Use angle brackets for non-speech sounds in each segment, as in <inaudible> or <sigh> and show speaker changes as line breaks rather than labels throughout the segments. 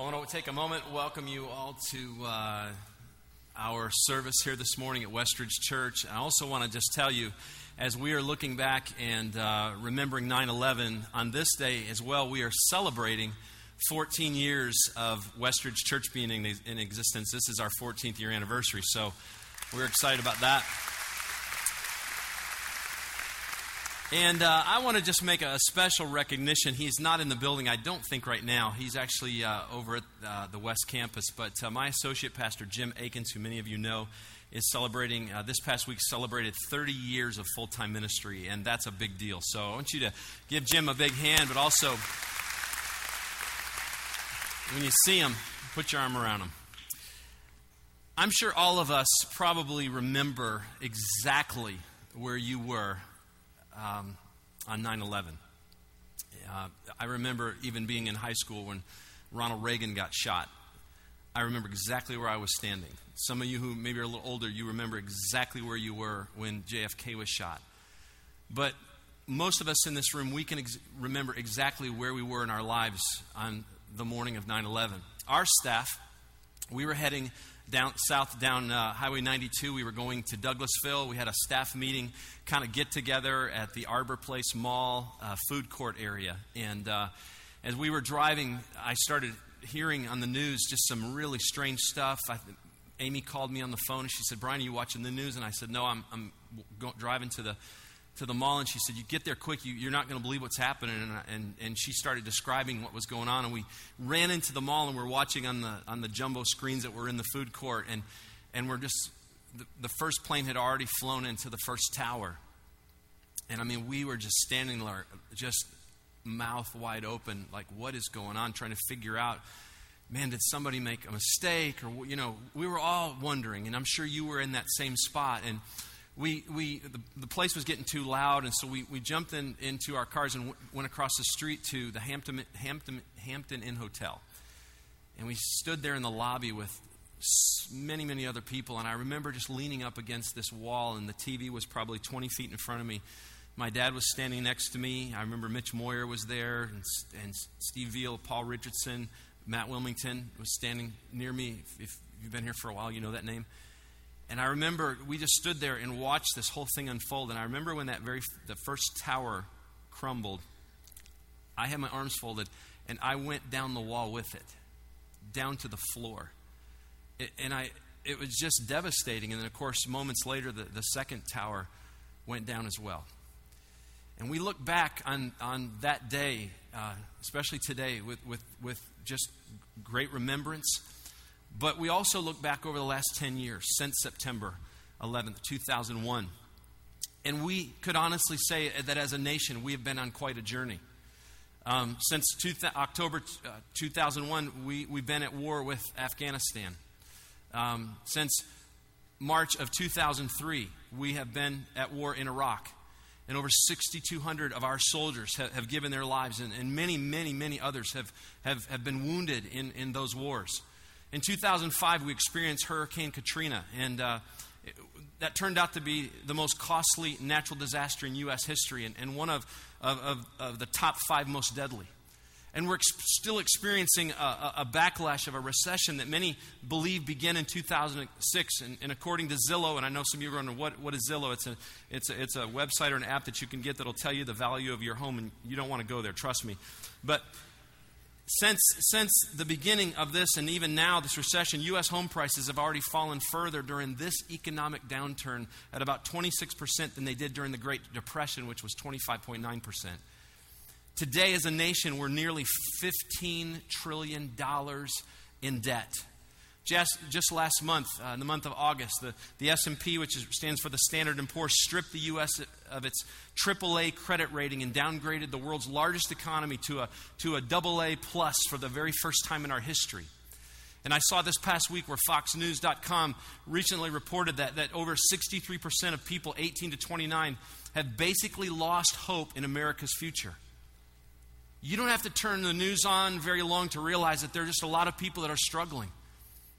Well, I want to take a moment welcome you all to uh, our service here this morning at Westridge Church. I also want to just tell you, as we are looking back and uh, remembering 9 11, on this day as well, we are celebrating 14 years of Westridge Church being in, in existence. This is our 14th year anniversary, so we're excited about that. And uh, I want to just make a special recognition. He's not in the building, I don't think, right now. He's actually uh, over at uh, the West Campus. But uh, my associate pastor, Jim Akins, who many of you know, is celebrating, uh, this past week, celebrated 30 years of full time ministry. And that's a big deal. So I want you to give Jim a big hand, but also, when you see him, put your arm around him. I'm sure all of us probably remember exactly where you were um, on 9 11. Uh, I remember even being in high school when Ronald Reagan got shot. I remember exactly where I was standing. Some of you who maybe are a little older, you remember exactly where you were when JFK was shot. But most of us in this room, we can ex- remember exactly where we were in our lives on the morning of 9 11. Our staff, we were heading down south down uh, Highway 92. We were going to Douglasville. We had a staff meeting, kind of get together at the Arbor Place Mall uh, food court area. And uh, as we were driving, I started hearing on the news just some really strange stuff. I, Amy called me on the phone and she said, "Brian, are you watching the news?" And I said, "No, I'm, I'm go- driving to the." To the mall and she said, You get there quick, you, are not going to believe what's happening. And, and, and she started describing what was going on. And we ran into the mall and we're watching on the, on the jumbo screens that were in the food court. And, and we're just, the, the first plane had already flown into the first tower. And I mean, we were just standing there, just mouth wide open, like, what is going on, trying to figure out man, did somebody make a mistake? Or, you know, we were all wondering, and I'm sure you were in that same spot. And we, we, the, the, place was getting too loud, and so we, we jumped in, into our cars and w- went across the street to the Hampton, Hampton, Hampton Inn Hotel. And we stood there in the lobby with many, many other people, and I remember just leaning up against this wall, and the TV was probably 20 feet in front of me. My dad was standing next to me. I remember Mitch Moyer was there, and, and Steve Veal, Paul Richardson, Matt Wilmington was standing near me. If, if you've been here for a while, you know that name. And I remember we just stood there and watched this whole thing unfold. And I remember when that very the first tower crumbled, I had my arms folded and I went down the wall with it, down to the floor. It, and I it was just devastating. And then of course, moments later, the, the second tower went down as well. And we look back on, on that day, uh, especially today, with, with, with just great remembrance but we also look back over the last 10 years, since September 11th, 2001. And we could honestly say that as a nation, we have been on quite a journey. Um, since two th- October uh, 2001, we, we've been at war with Afghanistan. Um, since March of 2003, we have been at war in Iraq. And over 6,200 of our soldiers have, have given their lives, and, and, many, many, many others have, have, have been wounded in, in those wars. In 2005, we experienced Hurricane Katrina, and uh, it, that turned out to be the most costly natural disaster in U.S. history and, and one of, of, of, the top five most deadly. And we're ex- still experiencing a, a, backlash of a recession that many believe began in 2006. And, and, according to Zillow, and I know some of you are wondering, what, what is Zillow? It's a, it's, a, it's a website or an app that you can get that'll tell you the value of your home, and you don't want to go there, trust me. But since, since the beginning of this and even now, this recession, U.S. home prices have already fallen further during this economic downturn at about 26% than they did during the Great Depression, which was 25.9%. Today, as a nation, we're nearly $15 trillion in debt. Just, just last month, uh, in the month of August, the, the S&P, which is, stands for the Standard & Poor's, stripped the U.S. of its AAA credit rating and downgraded the world's largest economy to a, to a AA plus for the very first time in our history. And I saw this past week where FoxNews.com recently reported that, that over 63% of people 18 to 29 have basically lost hope in America's future. You don't have to turn the news on very long to realize that there are just a lot of people that are struggling.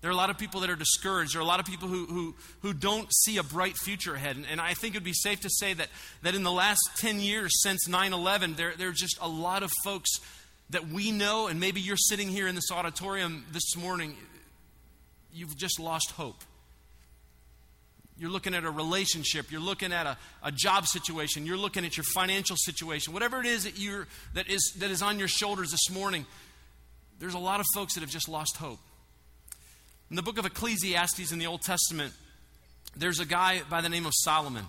There are a lot of people that are discouraged. There are a lot of people who, who, who don't see a bright future ahead. And, and I think it would be safe to say that, that in the last 10 years since 9 11, there, there are just a lot of folks that we know, and maybe you're sitting here in this auditorium this morning, you've just lost hope. You're looking at a relationship, you're looking at a, a job situation, you're looking at your financial situation, whatever it is that, you're, that, is, that is on your shoulders this morning, there's a lot of folks that have just lost hope. In the book of Ecclesiastes in the Old Testament, there's a guy by the name of Solomon.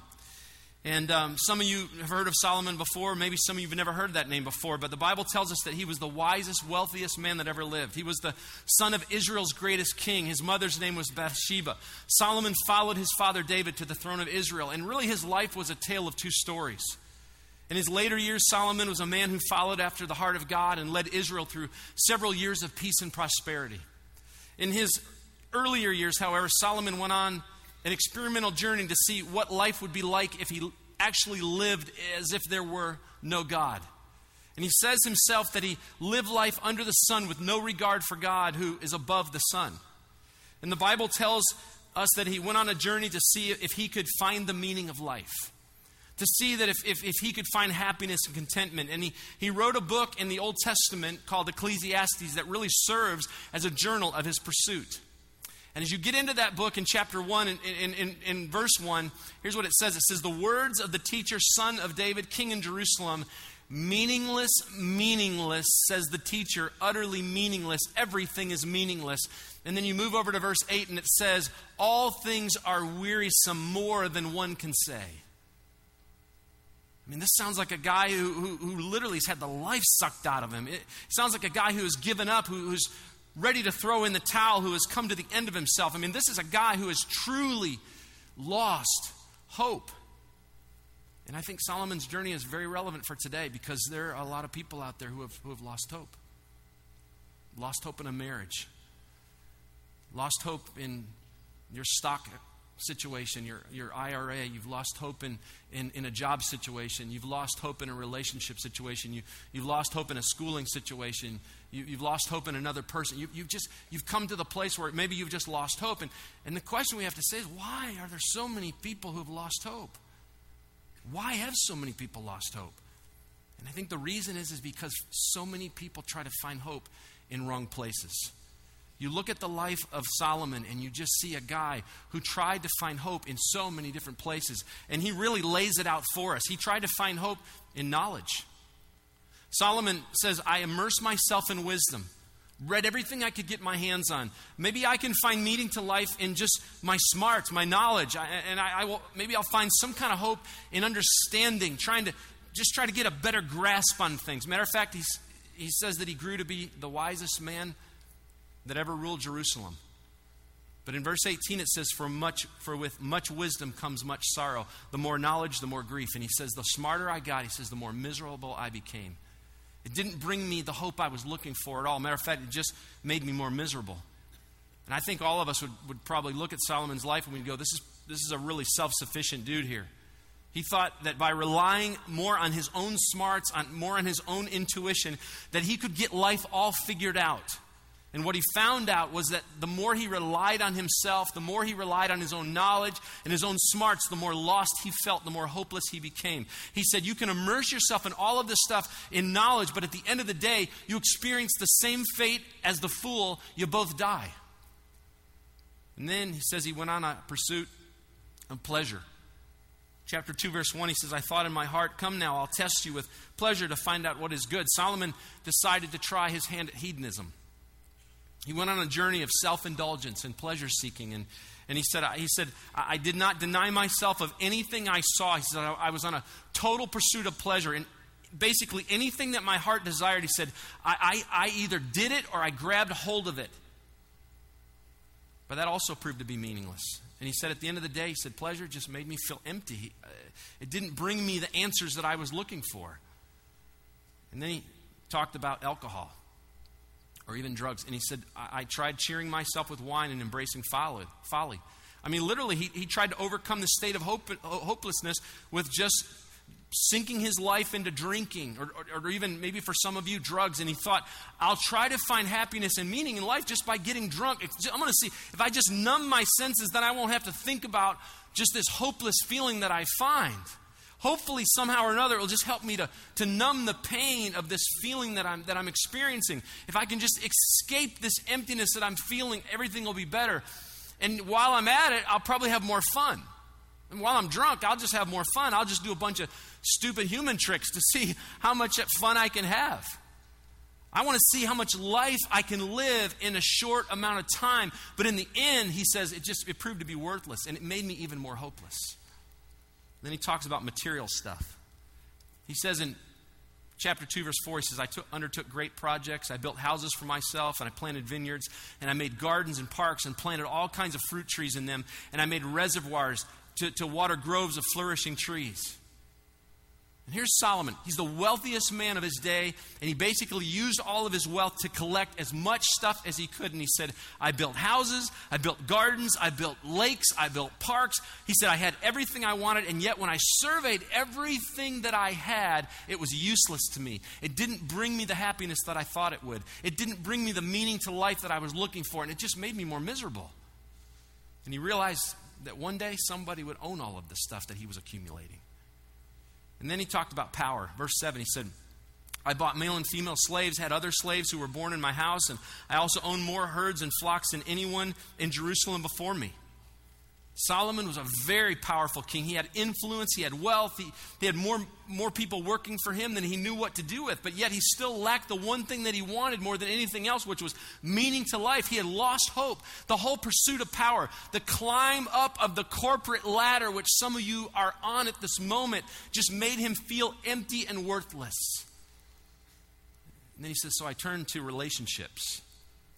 And um, some of you have heard of Solomon before. Maybe some of you have never heard that name before. But the Bible tells us that he was the wisest, wealthiest man that ever lived. He was the son of Israel's greatest king. His mother's name was Bathsheba. Solomon followed his father David to the throne of Israel. And really, his life was a tale of two stories. In his later years, Solomon was a man who followed after the heart of God and led Israel through several years of peace and prosperity. In his earlier years, however, Solomon went on an experimental journey to see what life would be like if he actually lived as if there were no God. And he says himself that he lived life under the sun with no regard for God who is above the sun. And the Bible tells us that he went on a journey to see if he could find the meaning of life, to see that if, if, if he could find happiness and contentment. And he, he wrote a book in the Old Testament called Ecclesiastes that really serves as a journal of his pursuit. And as you get into that book in chapter 1, in, in, in, in, verse 1, here's what it says it says, The words of the teacher, son of David, king in Jerusalem, meaningless, meaningless, says the teacher, utterly meaningless. Everything is meaningless. And then you move over to verse 8, and it says, All things are wearisome more than one can say. I mean, this sounds like a guy who, who, who literally has had the life sucked out of him. It sounds like a guy who has given up, who, who's, ready to throw in the towel, who has come to the end of himself. I mean, this is a guy who has truly lost hope. And I think Solomon's journey is very relevant for today because there are a lot of people out there who have, who have lost hope. Lost hope in a marriage, lost hope in your stock situation, your, your IRA. You've lost hope in, in, in, a job situation. You've lost hope in a relationship situation. You, you've lost hope in a schooling situation. You, have lost hope in another person. You, you've just you've come to the place where maybe you've just lost hope. And, and the question we have to say is why are there so many people who've lost hope? Why have so many people lost hope? And I think the reason is, is because so many people try to find hope in wrong places. You look at the life of Solomon and you just see a guy who tried to find hope in so many different places. And he really lays it out for us. He tried to find hope in knowledge. Solomon says, I immerse myself in wisdom, read everything I could get my hands on. Maybe I can find meaning to life in just my smarts, my knowledge, and I, I will, maybe I'll find some kind of hope in understanding, trying to just try to get a better grasp on things. Matter of fact, he's, he says that he grew to be the wisest man that ever ruled Jerusalem. But in verse 18 it says, for, much, for with much wisdom comes much sorrow. The more knowledge, the more grief. And he says, the smarter I got, he says, the more miserable I became. It didn't bring me the hope I was looking for at all. Matter of fact, it just made me more miserable. And I think all of us would, would probably look at Solomon's life and we'd go, this is, this is a really self sufficient dude here. He thought that by relying more on his own smarts, on, more on his own intuition, that he could get life all figured out. And what he found out was that the more he relied on himself, the more he relied on his own knowledge and his own smarts, the more lost he felt, the more hopeless he became. He said, You can immerse yourself in all of this stuff in knowledge, but at the end of the day, you experience the same fate as the fool. You both die. And then he says he went on a pursuit of pleasure. Chapter 2, verse 1, he says, I thought in my heart, Come now, I'll test you with pleasure to find out what is good. Solomon decided to try his hand at hedonism. He went on a journey of self indulgence and pleasure seeking. And, and he said, he said, I did not deny myself of anything I saw. He said, I was on a total pursuit of pleasure. And basically, anything that my heart desired, he said, I, I, I either did it or I grabbed hold of it. But that also proved to be meaningless. And he said, at the end of the day, he said, pleasure just made me feel empty. Uh, it didn't bring me the answers that I was looking for. And then he talked about alcohol or even drugs. And he said, I, I tried cheering myself with wine and embracing folly. folly. I mean, literally, he, he tried to overcome the state of hope, uh, hopelessness with just sinking his life into drinking, or, or, or, even maybe for some of you, drugs. And he thought, I'll try to find happiness and meaning in life just by getting drunk. I'm going to see if I just numb my senses, then I won't have to think about just this hopeless feeling that I find. Hopefully somehow or another it will just help me to, to numb the pain of this feeling that I'm, that I'm experiencing. If I can just escape this emptiness that I'm feeling, everything will be better. And while I'm at it, I'll probably have more fun. And while I'm drunk, I'll just have more fun. I'll just do a bunch of stupid human tricks to see <laughs> how much fun I can have. I want to see how much life I can live in a short amount of time. But in the end, he says it just it proved to be worthless and it made me even more hopeless. Then he talks about material stuff. He says in chapter 2, verse 4, he says, I took, undertook great projects. I built houses for myself, and I planted vineyards, and I made gardens and parks, and planted all kinds of fruit trees in them, and I made reservoirs to, to water groves of flourishing trees. And here's Solomon. He's the wealthiest man of his day, and he basically used all of his wealth to collect as much stuff as he could. And he said, I built houses, I built gardens, I built lakes, I built parks. He said, I had everything I wanted, and yet when I surveyed everything that I had, it was useless to me. It didn't bring me the happiness that I thought it would, it didn't bring me the meaning to life that I was looking for, and it just made me more miserable. And he realized that one day somebody would own all of the stuff that he was accumulating. And then he talked about power. Verse 7, he said, I bought male and female slaves, had other slaves who were born in my house, and I also owned more herds and flocks than anyone in Jerusalem before me. Solomon was a very powerful king. He had influence, he had wealth, he, he had more, more people working for him than he knew what to do with. But yet he still lacked the one thing that he wanted more than anything else, which was meaning to life. He had lost hope. The whole pursuit of power, the climb up of the corporate ladder, which some of you are on at this moment, just made him feel empty and worthless. And then he says, So I turned to relationships.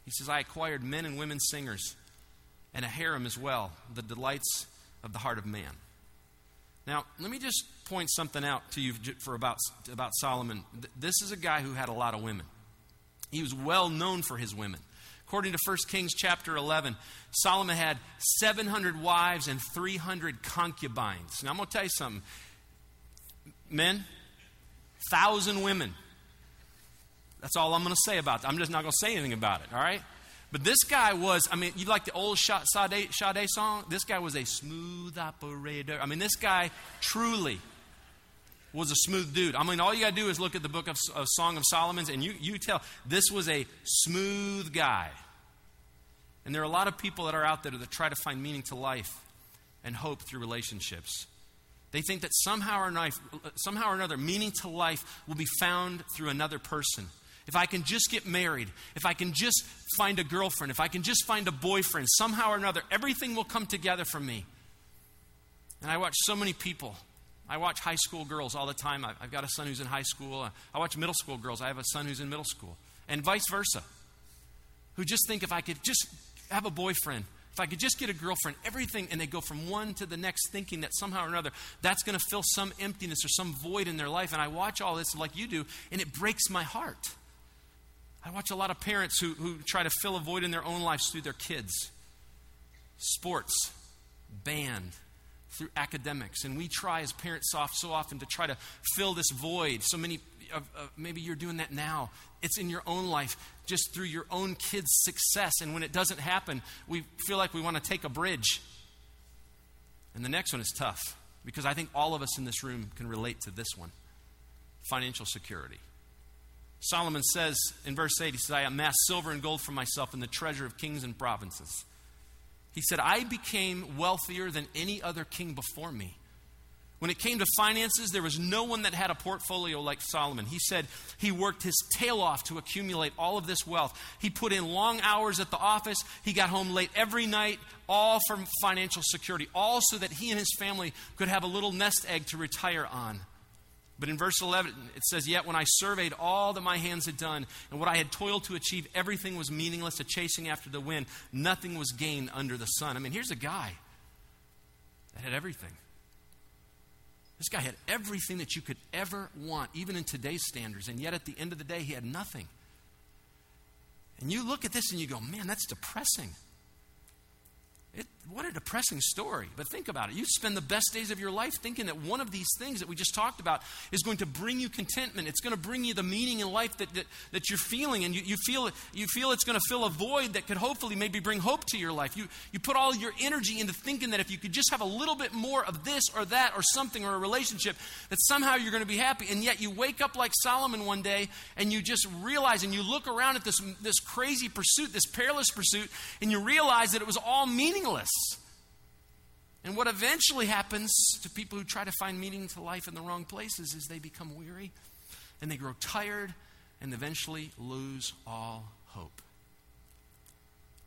He says, I acquired men and women singers and a harem as well, the delights of the heart of man. Now, let me just point something out to you for about, about Solomon. This is a guy who had a lot of women. He was well known for his women. According to 1 Kings chapter 11, Solomon had 700 wives and 300 concubines. Now, I'm going to tell you something. Men, thousand women. That's all I'm going to say about that. I'm just not going to say anything about it, all right? But this guy was, I mean, you like the old Sade, Sade song? This guy was a smooth operator. I mean, this guy truly was a smooth dude. I mean, all you got to do is look at the book of, of Song of Solomon's and you, you tell this was a smooth guy. And there are a lot of people that are out there that try to find meaning to life and hope through relationships. They think that somehow or, somehow or another, meaning to life will be found through another person. If I can just get married, if I can just find a girlfriend, if I can just find a boyfriend, somehow or another, everything will come together for me. And I watch so many people. I watch high school girls all the time. I've got a son who's in high school. Uh, I watch middle school girls. I have a son who's in middle school. And vice versa. Who just think if I could just have a boyfriend, if I could just get a girlfriend, everything, and they go from one to the next thinking that somehow or another that's going to fill some emptiness or some void in their life. And I watch all this like you do, and it breaks my heart. I watch a lot of parents who, who try to fill a void in their own lives through their kids. Sports, band, through academics. And we try as parents so often to try to fill this void. So many, uh, uh, maybe you're doing that now. It's in your own life, just through your own kids' success. And when it doesn't happen, we feel like we want to take a bridge. And the next one is tough because I think all of us in this room can relate to this one financial security. Solomon says in verse 8, he says, I amassed silver and gold for myself and the treasure of kings and provinces. He said, I became wealthier than any other king before me. When it came to finances, there was no one that had a portfolio like Solomon. He said he worked his tail off to accumulate all of this wealth. He put in long hours at the office. He got home late every night, all for financial security, all so that he and his family could have a little nest egg to retire on. But in verse 11, it says, Yet when I surveyed all that my hands had done and what I had toiled to achieve, everything was meaningless, a chasing after the wind. Nothing was gained under the sun. I mean, here's a guy that had everything. This guy had everything that you could ever want, even in today's standards, and yet at the end of the day, he had nothing. And you look at this and you go, man, that's depressing. It, what a depressing story. But think about it. You spend the best days of your life thinking that one of these things that we just talked about is going to bring you contentment. It's going to bring you the meaning in life that, that, that you're feeling. And you, you, feel, you feel it's going to fill a void that could hopefully maybe bring hope to your life. You, you put all your energy into thinking that if you could just have a little bit more of this or that or something or a relationship, that somehow you're going to be happy. And yet you wake up like Solomon one day and you just realize and you look around at this, this crazy pursuit, this perilous pursuit, and you realize that it was all meaningless. And what eventually happens to people who try to find meaning to life in the wrong places is they become weary and they grow tired and eventually lose all hope.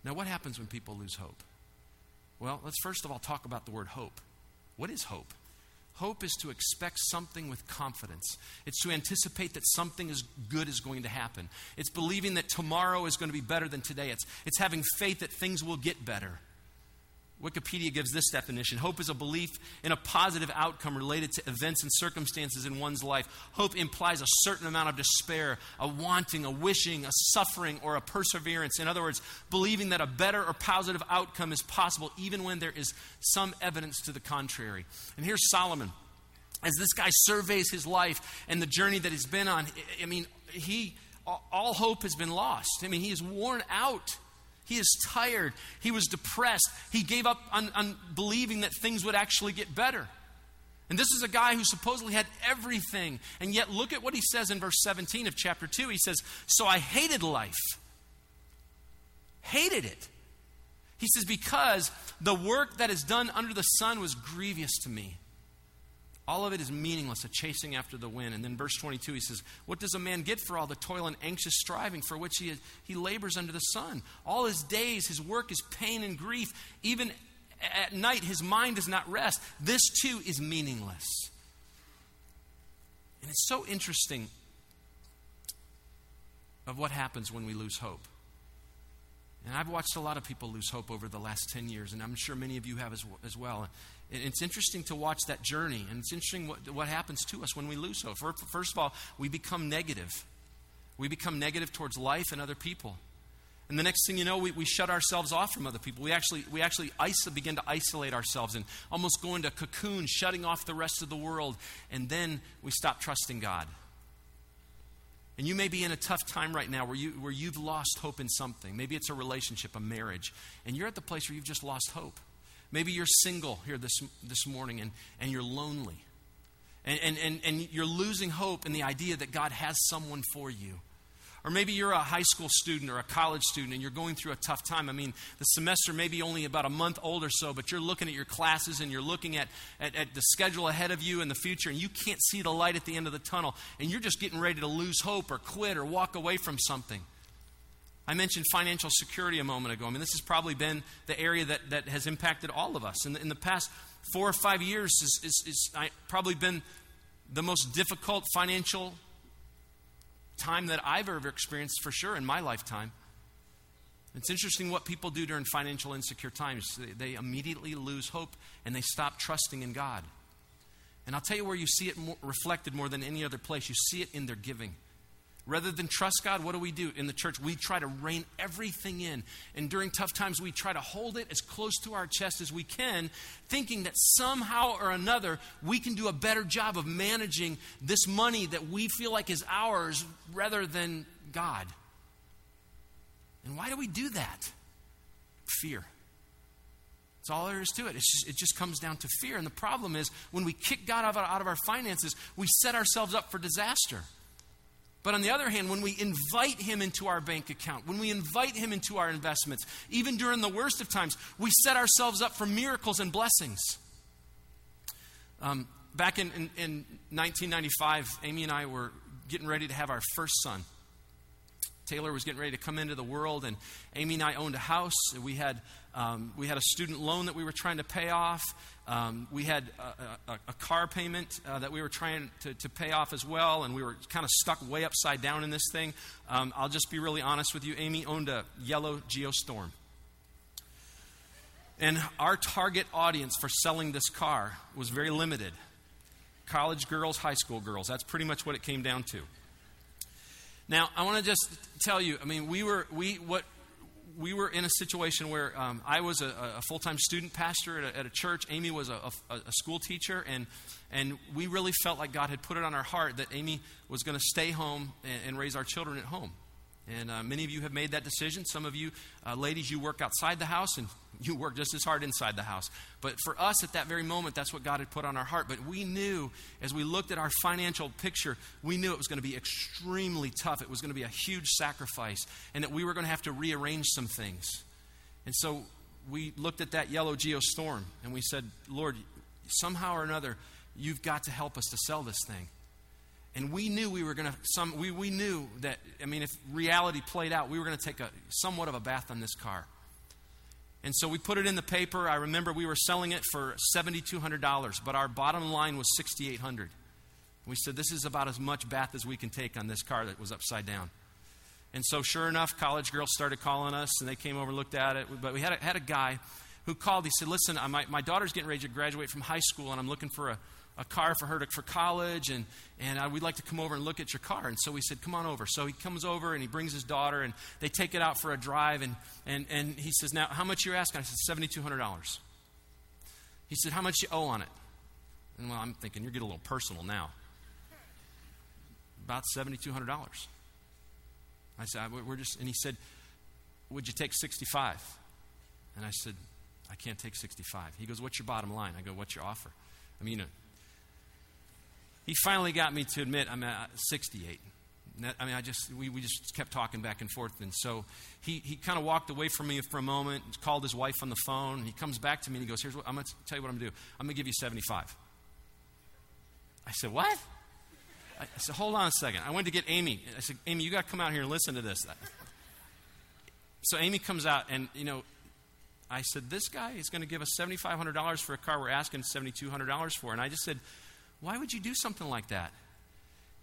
Now, what happens when people lose hope? Well, let's first of all talk about the word hope. What is hope? Hope is to expect something with confidence. It's to anticipate that something is good is going to happen. It's believing that tomorrow is going to be better than today. It's, it's having faith that things will get better. Wikipedia gives this definition Hope is a belief in a positive outcome related to events and circumstances in one's life. Hope implies a certain amount of despair, a wanting, a wishing, a suffering, or a perseverance. In other words, believing that a better or positive outcome is possible even when there is some evidence to the contrary. And here's Solomon. As this guy surveys his life and the journey that he's been on, I mean, he, all hope has been lost. I mean, he is worn out. He is tired. He was depressed. He gave up on, on, believing that things would actually get better. And this is a guy who supposedly had everything. And yet, look at what he says in verse 17 of chapter 2. He says, So I hated life. Hated it. He says, Because the work that is done under the sun was grievous to me. All of it is meaningless, a chasing after the wind. And then verse 22, he says, What does a man get for all the toil and anxious striving for which he, he labors under the sun? All his days, his work is pain and grief. Even at night, his mind does not rest. This too is meaningless. And it's so interesting of what happens when we lose hope. And I've watched a lot of people lose hope over the last 10 years, and I'm sure many of you have as, as well. And it's interesting to watch that journey, and it's interesting what, what happens to us when we lose hope. First of all, we become negative. We become negative towards life and other people. And the next thing you know, we, we shut ourselves off from other people. We actually, we actually iso- begin to isolate ourselves and almost go into a cocoon, shutting off the rest of the world. And then we stop trusting God. And you may be in a tough time right now where, you, where you've lost hope in something. Maybe it's a relationship, a marriage, and you're at the place where you've just lost hope. Maybe you're single here this, this morning and, and you're lonely. And, and, and, and you're losing hope in the idea that God has someone for you. Or maybe you're a high school student or a college student and you're going through a tough time. I mean, the semester may be only about a month old or so, but you're looking at your classes and you're looking at, at, at, the schedule ahead of you in the future and you can't see the light at the end of the tunnel and you're just getting ready to lose hope or quit or walk away from something. I mentioned financial security a moment ago. I mean, this has probably been the area that, that has impacted all of us. In the, in the past four or five years, is, is, is probably been the most difficult financial time that I've ever experienced for sure in my lifetime. It's interesting what people do during financial insecure times. They, they immediately lose hope and they stop trusting in God. And I'll tell you where you see it more, reflected more than any other place. You see it in their giving. Rather than trust God, what do we do in the church? We try to rein everything in. And during tough times, we try to hold it as close to our chest as we can, thinking that somehow or another we can do a better job of managing this money that we feel like is ours rather than God. And why do we do that? Fear. That's all there is to it. Just, it just comes down to fear. And the problem is when we kick God out of, out of our finances, we set ourselves up for disaster. But on the other hand, when we invite Him into our bank account, when we invite Him into our investments, even during the worst of times, we set ourselves up for miracles and blessings. Um, back in, in, in 1995, Amy and I were getting ready to have our first son. Taylor was getting ready to come into the world, and Amy and I owned a house. We had, um, we had a student loan that we were trying to pay off. Um, we had a, a, a car payment uh, that we were trying to, to, pay off as well, and we were kind of stuck way upside down in this thing. Um, I'll just be really honest with you. Amy owned a yellow Geo Storm. And our target audience for selling this car was very limited college girls, high school girls. That's pretty much what it came down to. Now, I want to just tell you, I mean, we were, we, what, we were in a situation where um, I was a, a full time student pastor at a, at a, church. Amy was a, a, school teacher, and, and we really felt like God had put it on our heart that Amy was going to stay home and, and, raise our children at home. And uh, many of you have made that decision. Some of you, uh, ladies, you work outside the house, and <laughs> you work just as hard inside the house. But for us at that very moment, that's what God had put on our heart. But we knew, as we looked at our financial picture, we knew it was going to be extremely tough. It was going to be a huge sacrifice, and that we were going to have to rearrange some things. And so we looked at that yellow Geo Storm, and we said, Lord, somehow or another, you've got to help us to sell this thing. And we knew we were going to, some, we, we knew that, I mean, if reality played out, we were going to take a somewhat of a bath on this car. And so we put it in the paper. I remember we were selling it for $7,200, but our bottom line was 6,800. We said, This is about as much bath as we can take on this car that was upside down. And so, sure enough, college girls started calling us, and they came over and looked at it. But we had a, had a guy who called. He said, Listen, my, my daughter's getting ready to graduate from high school, and I'm looking for a, a car for her to, for college, and, and uh, we'd like to come over and look at your car. And so we said, Come on over. So he comes over and he brings his daughter, and they take it out for a drive. And, and, and he says, Now, how much you asking? I said, $7,200. He said, How much you owe on it? And well, I'm thinking, you're getting a little personal now. About $7,200. I said, We're just, and he said, Would you take 65? And I said, I can't take 65. He goes, What's your bottom line? I go, What's your offer? I mean, you know, he finally got me to admit I'm at 68. I mean, I just we, we just kept talking back and forth, and so he, he kind of walked away from me for a moment, called his wife on the phone. He comes back to me and he goes, "Here's what I'm going to tell you what I'm going to do. I'm going to give you 75." I said, "What?" I said, "Hold on a second. I went to get Amy. I said, Amy, you got to come out here and listen to this." So Amy comes out, and you know, I said, "This guy is going to give us $7,500 for a car we're asking $7,200 for," and I just said. Why would you do something like that?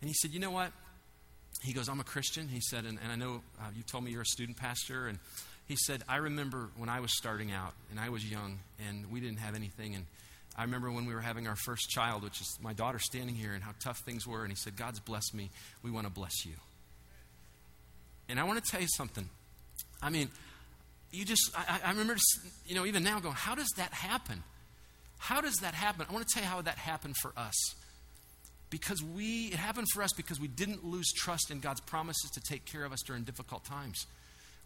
And he said, You know what? He goes, I'm a Christian. He said, And, and I know uh, you told me you're a student pastor. And he said, I remember when I was starting out and I was young and we didn't have anything. And I remember when we were having our first child, which is my daughter standing here, and how tough things were. And he said, God's blessed me. We want to bless you. And I want to tell you something. I mean, you just, I, I remember, you know, even now going, how does that happen? How does that happen? I want to tell you how that happened for us. Because we, it happened for us because we didn't lose trust in God's promises to take care of us during difficult times.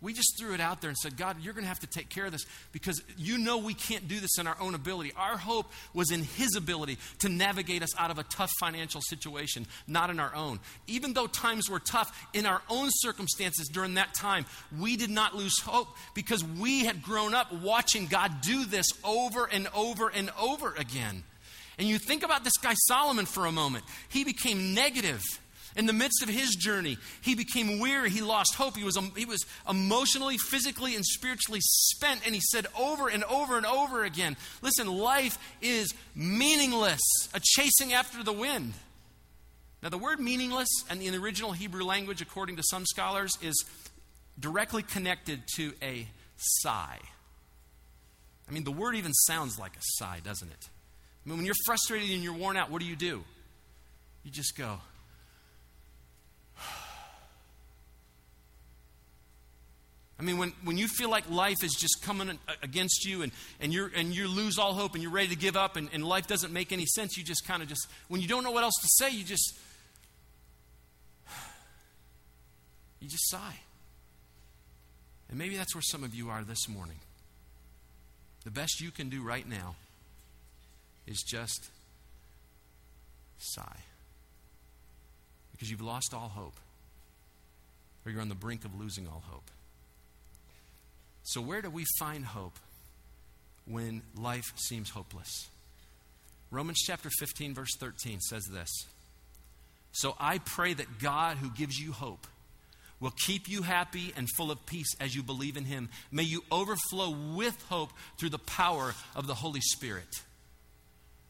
We just threw it out there and said, God, you're going to have to take care of this because you know we can't do this in our own ability. Our hope was in His ability to navigate us out of a tough financial situation, not in our own. Even though times were tough in our own circumstances during that time, we did not lose hope because we had grown up watching God do this over and over and over again. And you think about this guy Solomon for a moment. He became negative in the midst of his journey, he became weary. He lost hope. He was, he was emotionally, physically, and spiritually spent. And he said over and over and over again listen, life is meaningless, a chasing after the wind. Now, the word meaningless and in the original Hebrew language, according to some scholars, is directly connected to a sigh. I mean, the word even sounds like a sigh, doesn't it? I mean, when you're frustrated and you're worn out, what do you do? You just go, I mean, when, when you feel like life is just coming against you and, and, you're, and you lose all hope and you're ready to give up and, and life doesn't make any sense, you just kind of just, when you don't know what else to say, you just, <sighs> you just sigh. And maybe that's where some of you are this morning. The best you can do right now is just sigh. Because you've lost all hope, or you're on the brink of losing all hope. So, where do we find hope when life seems hopeless? Romans chapter 15, verse 13 says this So I pray that God, who gives you hope, will keep you happy and full of peace as you believe in Him. May you overflow with hope through the power of the Holy Spirit.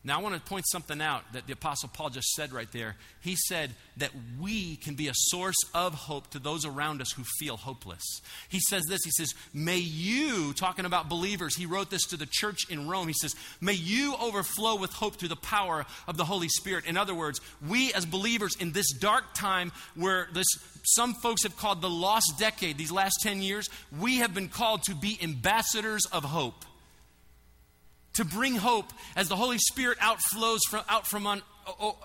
Now, I want to point something out that the Apostle Paul just said right there. He said that we can be a source of hope to those around us who feel hopeless. He says this He says, May you, talking about believers, he wrote this to the church in Rome. He says, May you overflow with hope through the power of the Holy Spirit. In other words, we as believers in this dark time where this, some folks have called the lost decade, these last 10 years, we have been called to be ambassadors of hope to bring hope as the Holy Spirit outflows from, out, from on,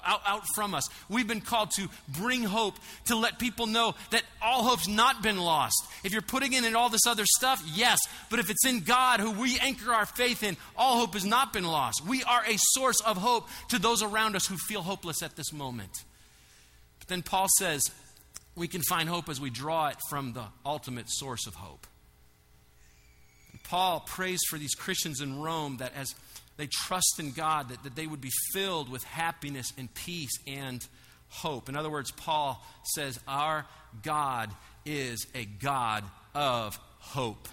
out, out from us. We've been called to bring hope, to let people know that all hope's not been lost. If you're putting in all this other stuff, yes, but if it's in God, who we anchor our faith in, all hope has not been lost. We are a source of hope to those around us who feel hopeless at this moment. But then Paul says we can find hope as we draw it from the ultimate source of hope. Paul prays for these Christians in Rome that as they trust in God, that, that they would be filled with happiness and peace and hope. In other words, Paul says, Our God is a God of hope.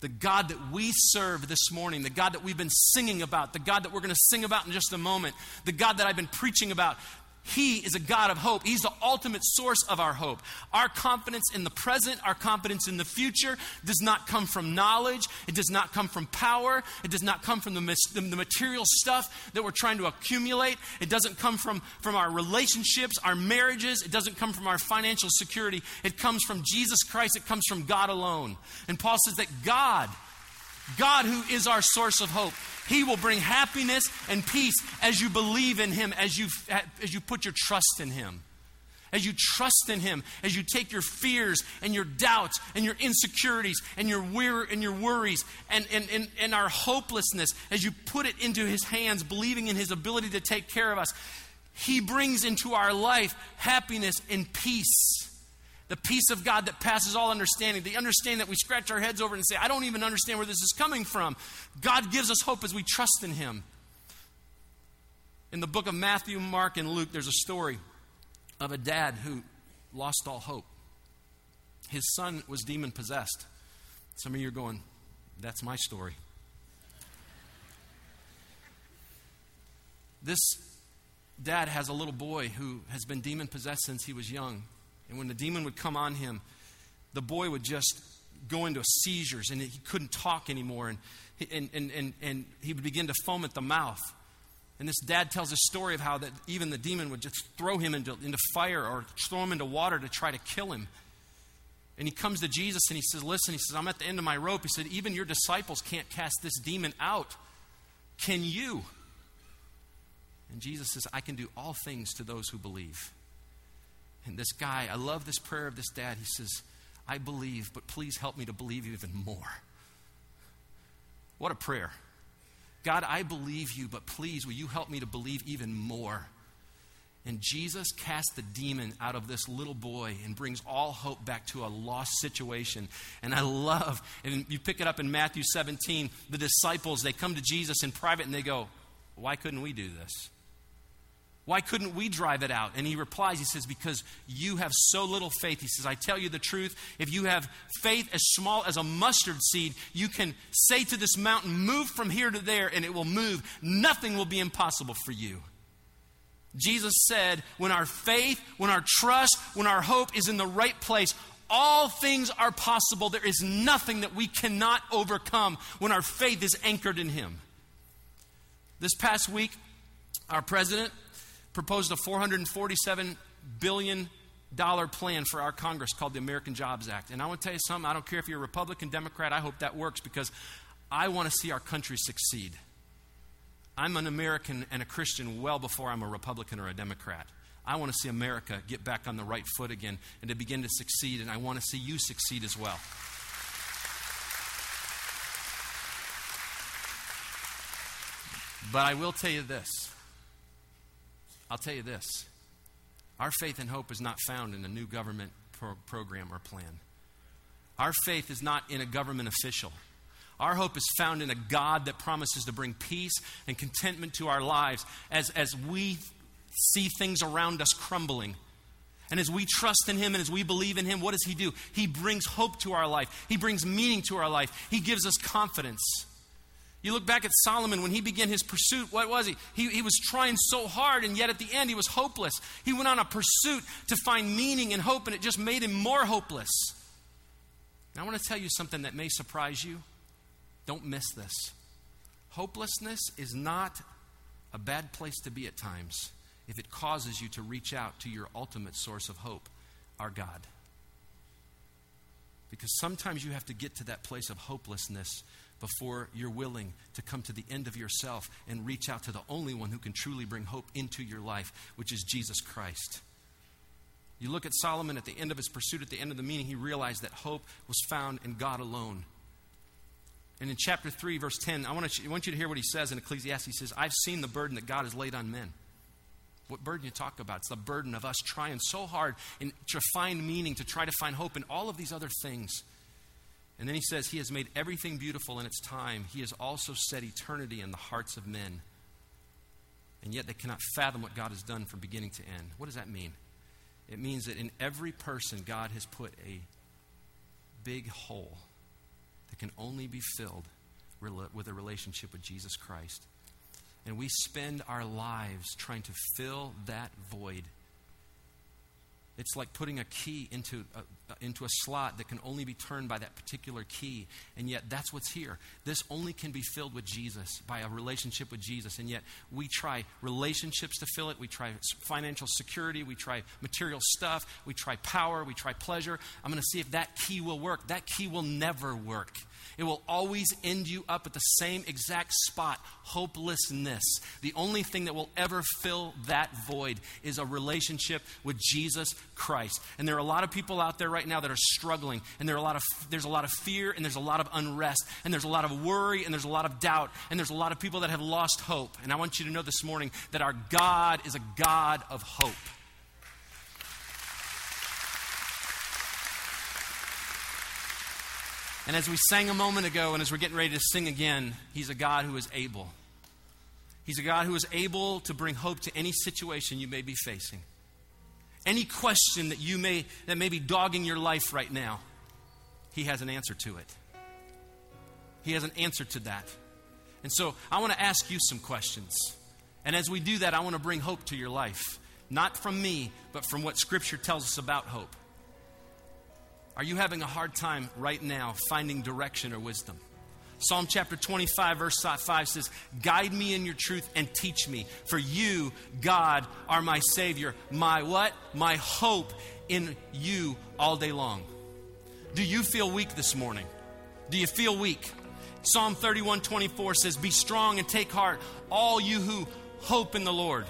The God that we serve this morning, the God that we've been singing about, the God that we're going to sing about in just a moment, the God that I've been preaching about, he is a God of hope. He's the ultimate source of our hope. Our confidence in the present, our confidence in the future does not come from knowledge. It does not come from power. It does not come from the, the, material stuff that we're trying to accumulate. It doesn't come from, from our relationships, our marriages. It doesn't come from our financial security. It comes from Jesus Christ. It comes from God alone. And Paul says that God, God who is our source of hope, he will bring happiness and peace as you believe in Him, as you, as you put your trust in Him. As you trust in Him, as you take your fears and your doubts and your insecurities and your, weir- and your worries and, and, and, and our hopelessness, as you put it into His hands, believing in His ability to take care of us, He brings into our life happiness and peace the peace of God that passes all understanding, the understanding that we scratch our heads over and say, I don't even understand where this is coming from. God gives us hope as we trust in Him. In the book of Matthew, Mark, and Luke, there's a story of a dad who lost all hope. His son was demon possessed. Some of you are going, That's my story. This dad has a little boy who has been demon possessed since he was young. And when the demon would come on him, the boy would just go into seizures and he couldn't talk anymore. And, and, and, and, and he would begin to foam at the mouth. And this dad tells a story of how that even the demon would just throw him into, into fire or throw him into water to try to kill him. And he comes to Jesus and he says, Listen, he says, I'm at the end of my rope. He said, Even your disciples can't cast this demon out. Can you? And Jesus says, I can do all things to those who believe. And this guy, I love this prayer of this dad. He says, I believe, but please help me to believe even more. What a prayer. God, I believe you, but please, will you help me to believe even more? And Jesus casts the demon out of this little boy and brings all hope back to a lost situation. And I love, and you pick it up in Matthew 17, the disciples, they come to Jesus in private and they go, Why couldn't we do this? Why couldn't we drive it out? And he replies, he says, Because you have so little faith. He says, I tell you the truth. If you have faith as small as a mustard seed, you can say to this mountain, Move from here to there, and it will move. Nothing will be impossible for you. Jesus said, When our faith, when our trust, when our hope is in the right place, all things are possible. There is nothing that we cannot overcome when our faith is anchored in Him. This past week, our president proposed a $447 billion plan for our Congress called the American Jobs Act. And I want to tell you something, I don't care if you're a Republican, Democrat, I hope that works because I want to see our country succeed. I'm an American and a Christian well before I'm a Republican or a Democrat. I want to see America get back on the right foot again and to begin to succeed, and I want to see you succeed as well. But I will tell you this I'll tell you this our faith and hope is not found in a new government pro- program or plan. Our faith is not in a government official. Our hope is found in a God that promises to bring peace and contentment to our lives as, as we see things around us crumbling. And as we trust in Him and as we believe in Him, what does He do? He brings hope to our life, He brings meaning to our life, He gives us confidence. You look back at Solomon when he began his pursuit, what was he? he? He was trying so hard, and yet at the end he was hopeless. He went on a pursuit to find meaning and hope, and it just made him more hopeless. I want to tell you something that may surprise you. Don't miss this. Hopelessness is not a bad place to be at times if it causes you to reach out to your ultimate source of hope, our God. Because sometimes you have to get to that place of hopelessness before you're willing to come to the end of yourself and reach out to the only one who can truly bring hope into your life, which is Jesus Christ. You look at Solomon at the end of his pursuit, at the end of the meeting, he realized that hope was found in God alone. And in chapter 3, verse 10, I want, to, I want you to hear what he says in Ecclesiastes. He says, I've seen the burden that God has laid on men. What burden you talk about? It's the burden of us trying so hard to find meaning, to try to find hope in all of these other things. And then he says, He has made everything beautiful in its time. He has also set eternity in the hearts of men. And yet they cannot fathom what God has done from beginning to end. What does that mean? It means that in every person, God has put a big hole that can only be filled with a relationship with Jesus Christ. And we spend our lives trying to fill that void it's like putting a key into a, into a slot that can only be turned by that particular key. And yet, that's what's here. This only can be filled with Jesus, by a relationship with Jesus. And yet, we try relationships to fill it. We try financial security. We try material stuff. We try power. We try pleasure. I'm going to see if that key will work. That key will never work. It will always end you up at the same exact spot hopelessness. The only thing that will ever fill that void is a relationship with Jesus Christ. And there are a lot of people out there right now that are struggling, and there are a lot of, there's a lot of fear, and there's a lot of unrest, and there's a lot of worry, and there's a lot of doubt, and there's a lot of people that have lost hope. And I want you to know this morning that our God is a God of hope. And as we sang a moment ago, and as we're getting ready to sing again, He's a God who is able. He's a God who is able to bring hope to any situation you may be facing. Any question that you may that may be dogging your life right now, He has an answer to it. He has an answer to that. And so I want to ask you some questions. And as we do that, I want to bring hope to your life. Not from me, but from what Scripture tells us about hope. Are you having a hard time right now finding direction or wisdom? Psalm chapter 25, verse 5 says, Guide me in your truth and teach me, for you, God, are my Savior, my what? My hope in you all day long. Do you feel weak this morning? Do you feel weak? Psalm 31, 24 says, Be strong and take heart, all you who hope in the Lord.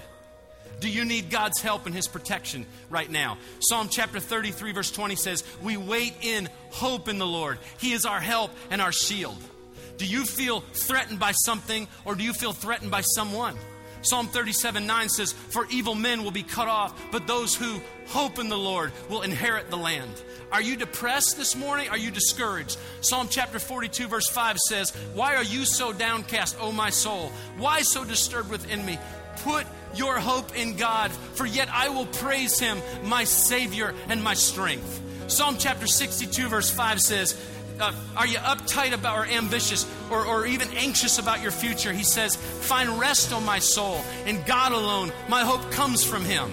Do you need God's help and His protection right now? Psalm chapter 33, verse 20 says, We wait in hope in the Lord. He is our help and our shield. Do you feel threatened by something or do you feel threatened by someone? Psalm 37 9 says, For evil men will be cut off, but those who hope in the Lord will inherit the land. Are you depressed this morning? Are you discouraged? Psalm chapter 42, verse 5 says, Why are you so downcast, O my soul? Why so disturbed within me? Put your hope in God, for yet I will praise him, my Savior and my strength. Psalm chapter 62, verse 5 says, uh, Are you uptight about or ambitious or, or even anxious about your future? He says, Find rest, on my soul. In God alone, my hope comes from him.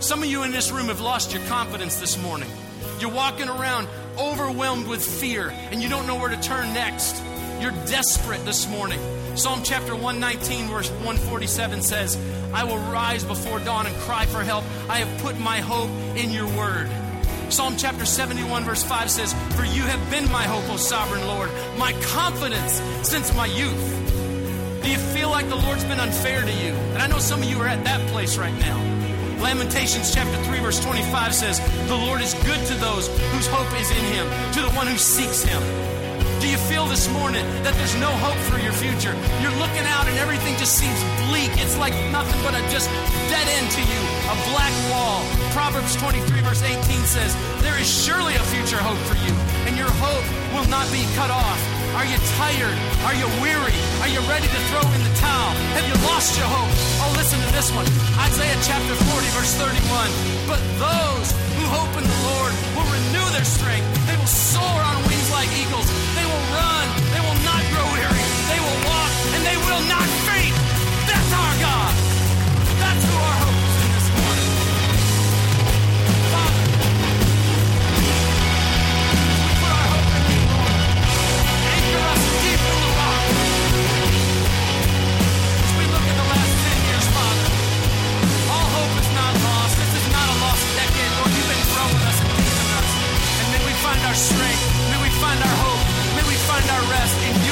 Some of you in this room have lost your confidence this morning. You're walking around overwhelmed with fear and you don't know where to turn next. You're desperate this morning. Psalm chapter 119, verse 147 says, I will rise before dawn and cry for help. I have put my hope in your word. Psalm chapter 71, verse 5 says, For you have been my hope, O sovereign Lord, my confidence since my youth. Do you feel like the Lord's been unfair to you? And I know some of you are at that place right now. Lamentations chapter 3, verse 25 says, The Lord is good to those whose hope is in him, to the one who seeks him. Do you feel this morning that there's no hope for your future? You're looking out and everything just seems bleak. It's like nothing but a just dead end to you, a black wall. Proverbs 23, verse 18 says, There is surely a future hope for you, and your hope will not be cut off. Are you tired? Are you weary? Are you ready to throw in the towel? Have you lost your hope? Oh, listen to this one Isaiah chapter 40, verse 31. But those who hope in the Lord will renew their strength. They will soar on wings like eagles. They will run. They will not grow weary. They will walk and they will not our strength. May we find our hope. May we find our rest in you.